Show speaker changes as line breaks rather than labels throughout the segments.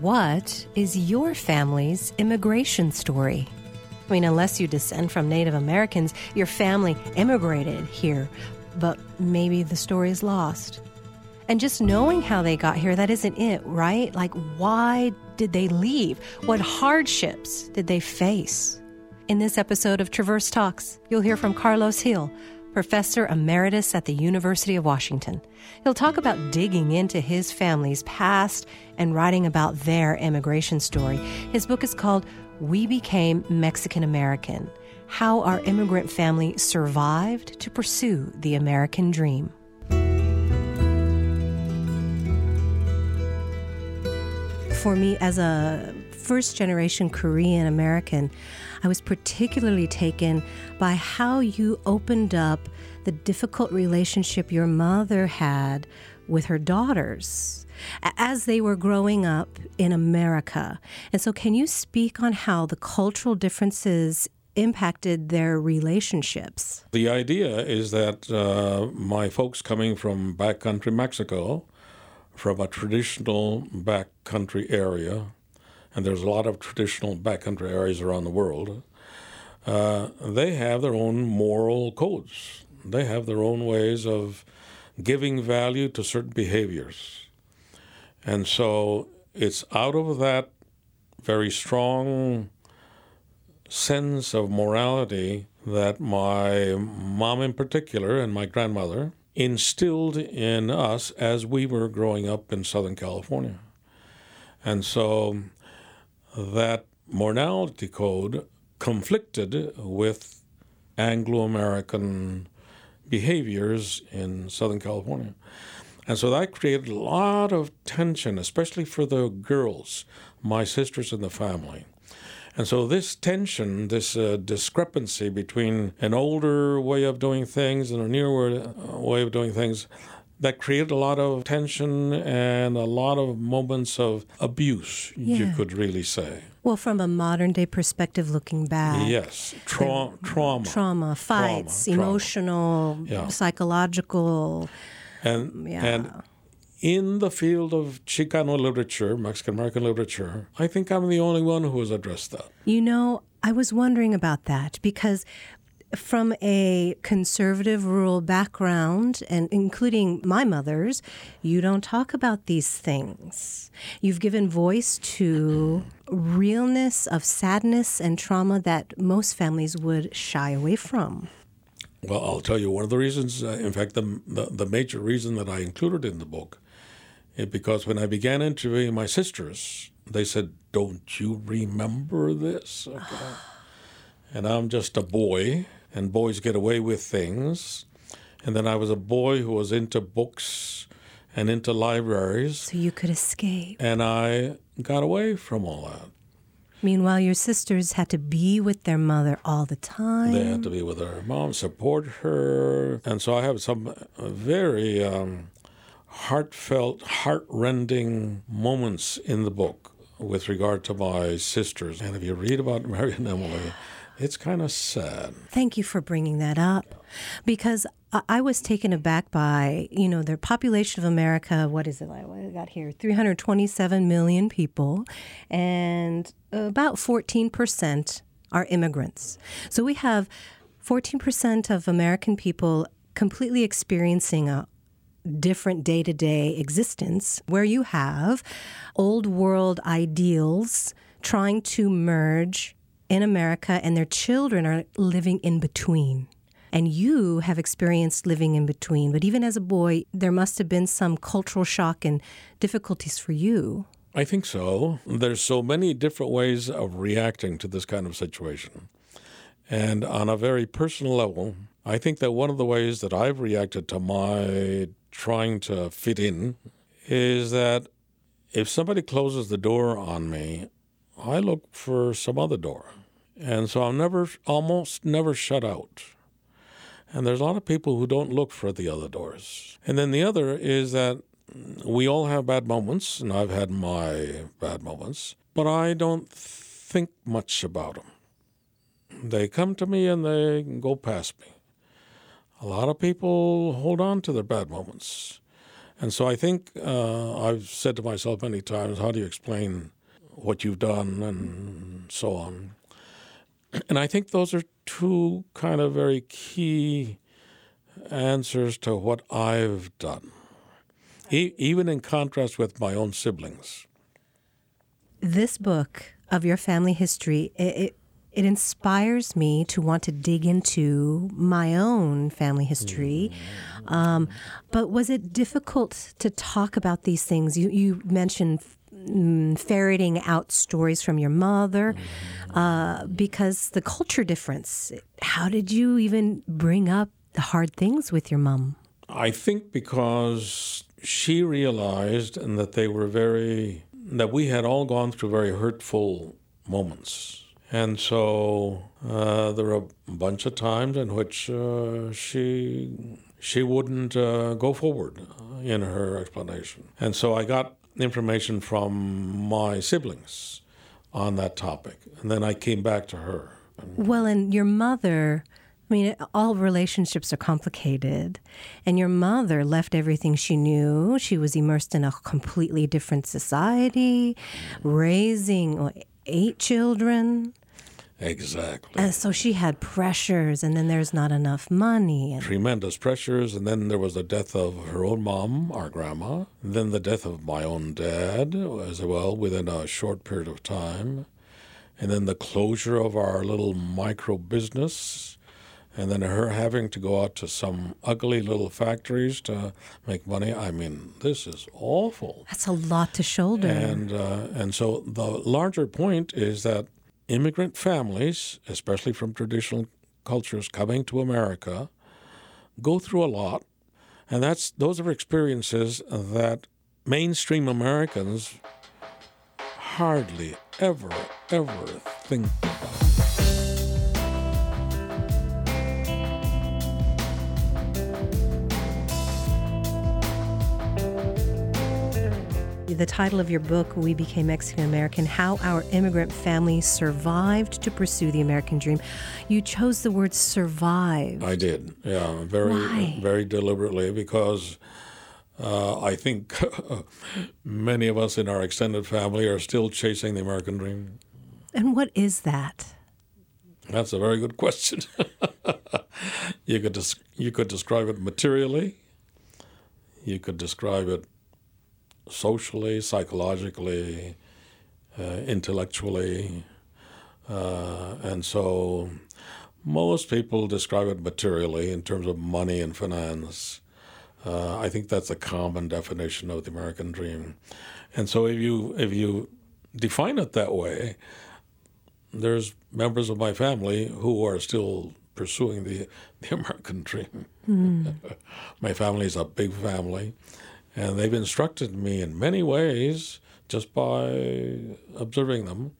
What is your family's immigration story? I mean, unless you descend from Native Americans, your family immigrated here, but maybe the story is lost. And just knowing how they got here, that isn't it, right? Like, why did they leave? What hardships did they face? In this episode of Traverse Talks, you'll hear from Carlos Gil, professor emeritus at the University of Washington. He'll talk about digging into his family's past and writing about their immigration story. His book is called We Became Mexican American How Our Immigrant Family Survived to Pursue the American Dream. For me, as a first generation Korean American, I was particularly taken by how you opened up the difficult relationship your mother had with her daughters as they were growing up in America. And so, can you speak on how the cultural differences impacted their relationships?
The idea is that uh, my folks coming from backcountry Mexico, from a traditional backcountry area, and there's a lot of traditional backcountry areas around the world, uh, they have their own moral codes. They have their own ways of giving value to certain behaviors. And so it's out of that very strong sense of morality that my mom, in particular, and my grandmother instilled in us as we were growing up in Southern California. And so that morality code conflicted with Anglo American behaviors in Southern California. And so that created a lot of tension, especially for the girls, my sisters in the family. And so this tension, this uh, discrepancy between an older way of doing things and a newer way of doing things, that created a lot of tension and a lot of moments of abuse, yeah. you could really say.
Well, from a modern day perspective, looking back.
Yes, Tra- trauma.
Trauma, fights, trauma, emotional, yeah. psychological.
And, yeah. and in the field of Chicano literature, Mexican American literature, I think I'm the only one who has addressed that.
You know, I was wondering about that because from a conservative rural background and including my mother's, you don't talk about these things. You've given voice to realness of sadness and trauma that most families would shy away from.
Well, I'll tell you one of the reasons, uh, in fact, the, the, the major reason that I included in the book is because when I began interviewing my sisters, they said, Don't you remember this? Okay. and I'm just a boy and boys get away with things. And then I was a boy who was into books and into libraries.
So you could escape.
And I got away from all that.
Meanwhile, your sisters had to be with their mother all the time.
They had to be with their mom, support her. And so I have some very um, heartfelt, heartrending moments in the book with regard to my sisters. And if you read about Mary and Emily, it's kind of sad.
Thank you for bringing that up because I was taken aback by, you know, the population of America. What is it? What I got here? 327 million people, and about 14% are immigrants. So we have 14% of American people completely experiencing a different day to day existence where you have old world ideals trying to merge in America and their children are living in between. And you have experienced living in between. But even as a boy, there must have been some cultural shock and difficulties for you.
I think so. There's so many different ways of reacting to this kind of situation. And on a very personal level, I think that one of the ways that I've reacted to my trying to fit in is that if somebody closes the door on me, I look for some other door. And so I'm never, almost never shut out. And there's a lot of people who don't look for the other doors. And then the other is that we all have bad moments, and I've had my bad moments, but I don't think much about them. They come to me and they go past me. A lot of people hold on to their bad moments. And so I think uh, I've said to myself many times, how do you explain what you've done and so on? And I think those are two kind of very key answers to what I've done, e- even in contrast with my own siblings.
This book of your family history, it, it, it inspires me to want to dig into my own family history. Um, but was it difficult to talk about these things? You, you mentioned mm, ferreting out stories from your mother uh, because the culture difference. How did you even bring up the hard things with your mom?
I think because she realized and that they were very that we had all gone through very hurtful moments. And so uh, there were a bunch of times in which uh, she she wouldn't uh, go forward in her explanation. And so I got information from my siblings on that topic, and then I came back to her.
Well, and your mother I mean, all relationships are complicated. And your mother left everything she knew. She was immersed in a completely different society, raising eight children.
Exactly.
And so she had pressures, and then there's not enough money. And
Tremendous pressures, and then there was the death of her own mom, our grandma, then the death of my own dad as well within a short period of time, and then the closure of our little micro business and then her having to go out to some ugly little factories to make money. I mean, this is awful.
That's a lot to shoulder.
And uh, and so the larger point is that immigrant families, especially from traditional cultures coming to America, go through a lot, and that's those are experiences that mainstream Americans hardly ever ever think
the title of your book, We Became Mexican American How Our Immigrant Family Survived to Pursue the American Dream. You chose the word survive.
I did, yeah, very,
Why?
very deliberately because uh, I think many of us in our extended family are still chasing the American dream.
And what is that?
That's a very good question. you could des- you could describe it materially. You could describe it socially, psychologically, uh, intellectually. Uh, and so most people describe it materially in terms of money and finance. Uh, I think that's a common definition of the American dream. And so if you if you define it that way, there's members of my family who are still pursuing the, the American dream. Mm. my family is a big family. And they've instructed me in many ways just by observing them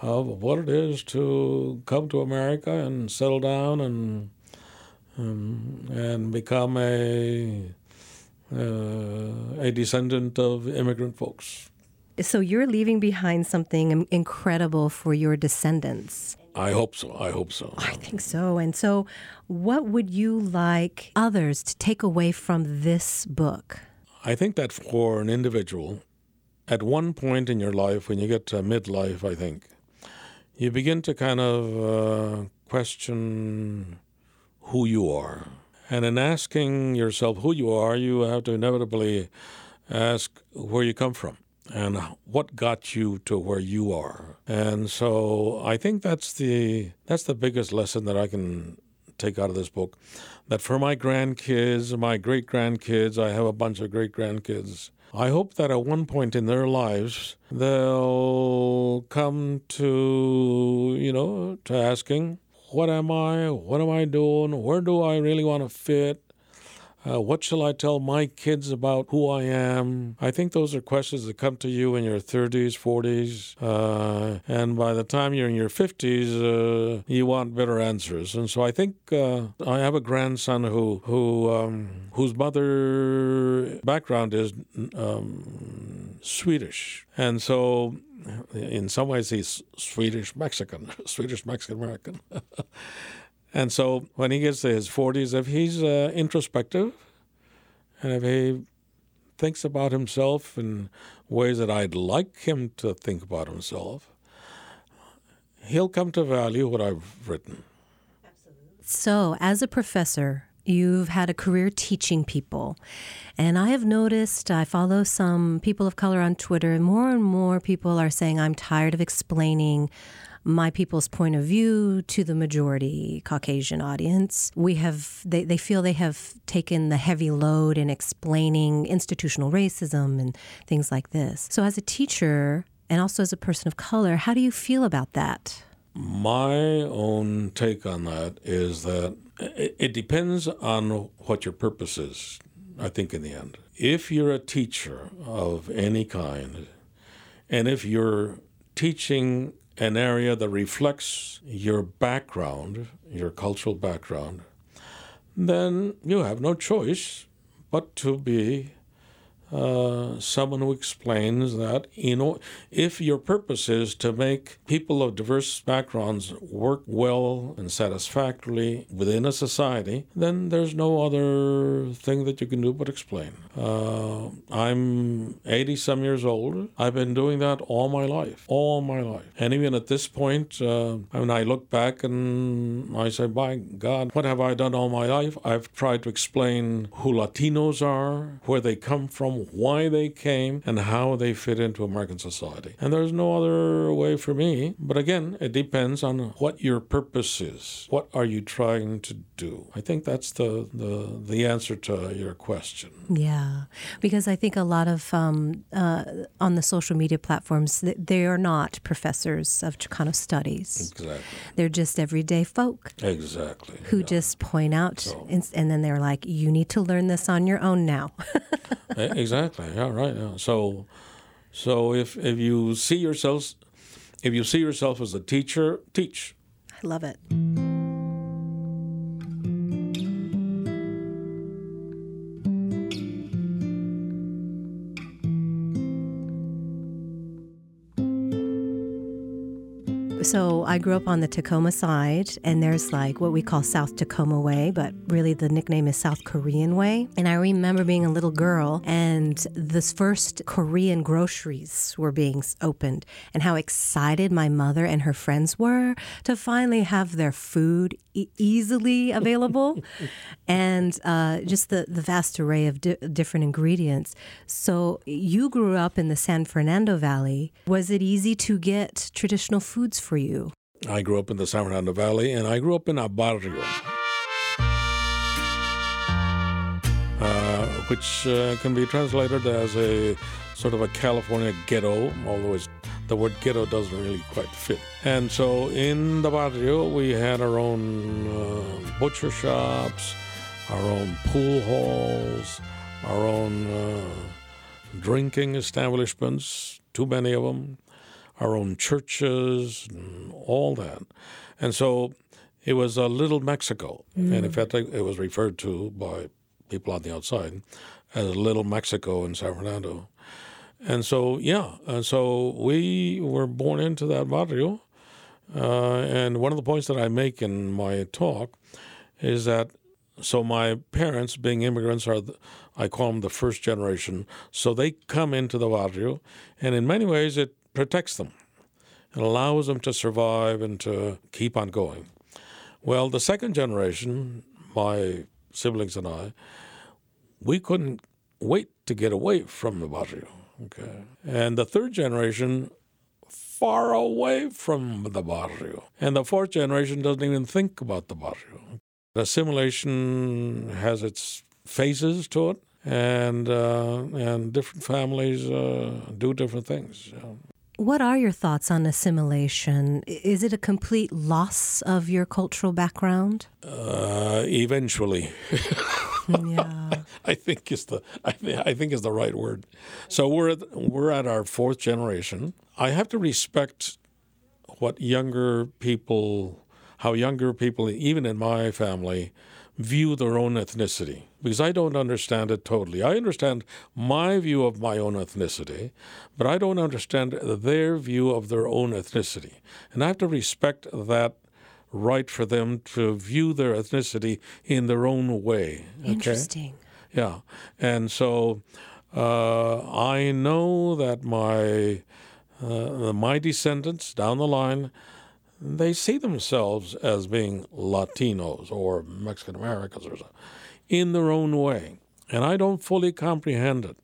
of what it is to come to America and settle down and um, and become a uh, a descendant of immigrant folks.
So you're leaving behind something incredible for your descendants.
I hope so. I hope so.
I think so. And so, what would you like others to take away from this book?
I think that for an individual, at one point in your life, when you get to midlife, I think, you begin to kind of uh, question who you are. And in asking yourself who you are, you have to inevitably ask where you come from and what got you to where you are. And so I think that's the that's the biggest lesson that I can take out of this book that for my grandkids, my great grandkids, I have a bunch of great grandkids. I hope that at one point in their lives, they'll come to, you know, to asking, what am I? What am I doing? Where do I really want to fit? Uh, what shall I tell my kids about who I am? I think those are questions that come to you in your 30s, 40s, uh, and by the time you're in your 50s, uh, you want better answers. And so I think uh, I have a grandson who who um, whose mother background is um, Swedish, and so in some ways he's Swedish Mexican, Swedish Mexican American. And so when he gets to his 40s, if he's uh, introspective and if he thinks about himself in ways that I'd like him to think about himself, he'll come to value what I've written. Absolutely.
So, as a professor, you've had a career teaching people. And I have noticed, I follow some people of color on Twitter, and more and more people are saying, I'm tired of explaining my people's point of view to the majority Caucasian audience. We have they, they feel they have taken the heavy load in explaining institutional racism and things like this. So as a teacher and also as a person of color, how do you feel about that?
My own take on that is that it depends on what your purpose is, I think, in the end. If you're a teacher of any kind, and if you're teaching an area that reflects your background, your cultural background, then you have no choice but to be uh, someone who explains that you know if your purpose is to make people of diverse backgrounds work well and satisfactorily within a society, then there's no other thing that you can do but explain. Uh, I'm 80 some years old. I've been doing that all my life, all my life, and even at this point, uh, when I look back and I say, "By God, what have I done all my life?" I've tried to explain who Latinos are, where they come from why they came and how they fit into American society. And there's no other way for me. But again, it depends on what your purpose is. What are you trying to do? I think that's the the, the answer to your question.
Yeah, because I think a lot of um, uh, on the social media platforms, they are not professors of Chicano studies.
Exactly.
They're just everyday folk.
Exactly.
Who yeah. just point out, so. and, and then they're like, "You need to learn this on your own now."
exactly. Exactly, yeah. Right. Yeah. So, so if if you see yourself, if you see yourself as a teacher, teach.
I love it. So I grew up on the Tacoma side, and there's like what we call South Tacoma Way, but really the nickname is South Korean Way. And I remember being a little girl, and this first Korean groceries were being opened, and how excited my mother and her friends were to finally have their food e- easily available, and uh, just the, the vast array of di- different ingredients. So you grew up in the San Fernando Valley. Was it easy to get traditional foods for you?
I grew up in the San Fernando Valley, and I grew up in a barrio. Uh, which uh, can be translated as a sort of a California ghetto, although the word ghetto doesn't really quite fit. And so in the barrio, we had our own uh, butcher shops, our own pool halls, our own uh, drinking establishments, too many of them, our own churches, and all that. And so it was a little Mexico. Mm. And in fact, it was referred to by people on the outside as Little Mexico in San Fernando. And so, yeah, and so we were born into that barrio. Uh, and one of the points that I make in my talk is that so my parents, being immigrants, are the, I call them the first generation. So they come into the barrio, and in many ways, it protects them. It allows them to survive and to keep on going. Well, the second generation, my siblings and I, we couldn't wait to get away from the barrio. Okay. And the third generation, far away from the barrio. And the fourth generation doesn't even think about the barrio. Assimilation has its phases to it, and uh, and different families uh, do different things.
What are your thoughts on assimilation? Is it a complete loss of your cultural background?
Uh, eventually. yeah. I think is the I, I think is the right word. So we're at, we're at our fourth generation. I have to respect what younger people, how younger people, even in my family, view their own ethnicity because I don't understand it totally. I understand my view of my own ethnicity, but I don't understand their view of their own ethnicity. And I have to respect that right for them to view their ethnicity in their own way.
Okay? Interesting.
Yeah. And so Uh, I know that my uh, my descendants down the line, they see themselves as being Latinos or Mexican Americans or so, in their own way, and I don't fully comprehend it.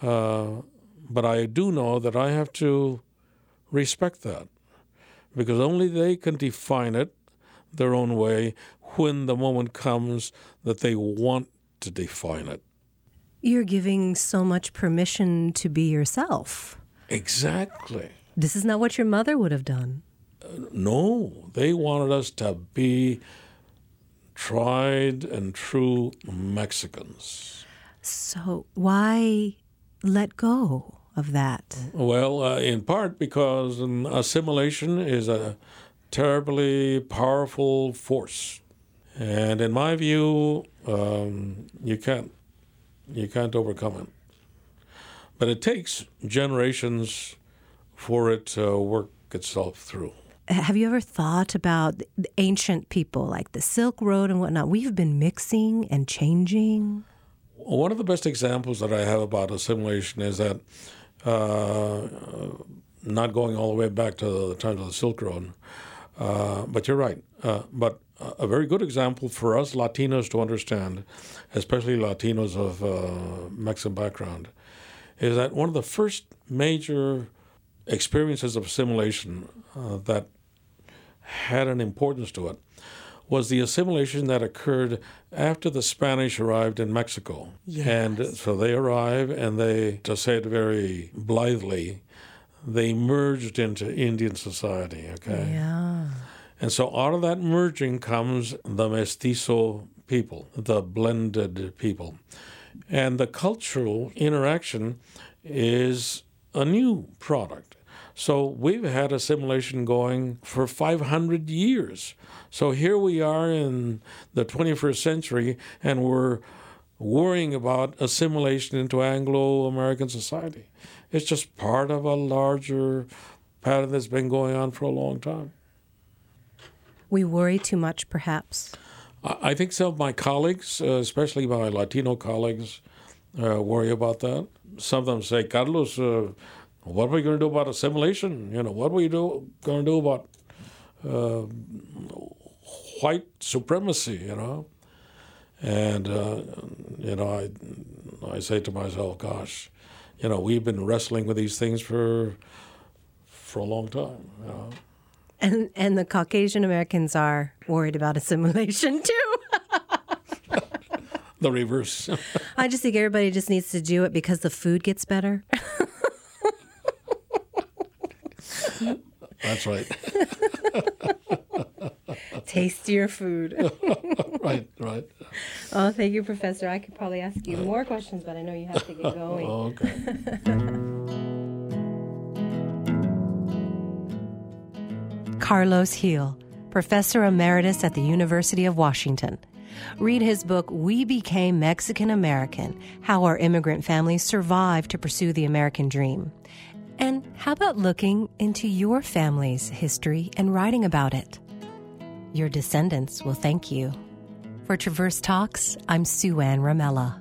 Uh, but I do know that I have to respect that because only they can define it their own way when the moment comes that they want to define it.
You're giving so much permission to be yourself.
Exactly.
This is not what your mother would have done.
No, they wanted us to be tried and true Mexicans.
So, why let go of that?
Well, uh, in part because assimilation is a terribly powerful force. And in my view, um, you can't you can't overcome it. But it takes generations for it to work itself through.
Have you ever thought about the ancient people like the Silk Road and whatnot? We've been mixing and changing.
One of the best examples that I have about assimilation is that, uh, not going all the way back to the times of the Silk Road, uh, but you're right. Uh, but a very good example for us Latinos to understand, especially Latinos of uh, Mexican background, is that one of the first major experiences of assimilation uh, that had an importance to it was the assimilation that occurred after the Spanish arrived in Mexico.
Yes.
And so they arrive and they, to say it very blithely, they merged into Indian society, okay?
Yeah.
And so out of that merging comes the mestizo people, the blended people. And the cultural interaction is a new product. So we've had assimilation going for 500 years. So here we are in the 21st century and we're worrying about assimilation into Anglo American society. It's just part of a larger pattern that's been going on for a long time.
We worry too much, perhaps.
I think some of my colleagues, uh, especially my Latino colleagues, uh, worry about that. Some of them say, Carlos, uh, what are we going to do about assimilation? You know, what are we do, going to do about uh, white supremacy, you know? And, uh, you know, I, I say to myself, gosh, you know, we've been wrestling with these things for, for a long time, you know?
And and the Caucasian Americans are worried about assimilation too.
the reverse.
I just think everybody just needs to do it because the food gets better.
That's right.
Tastier food.
right, right.
Oh, thank you, Professor. I could probably ask you more questions, but I know you have to get going.
Oh, okay.
Carlos Gil, Professor Emeritus at the University of Washington. Read his book, We Became Mexican American How Our Immigrant Families Survived to Pursue the American Dream. And how about looking into your family's history and writing about it? Your descendants will thank you. For Traverse Talks, I'm Sue Ann Ramella.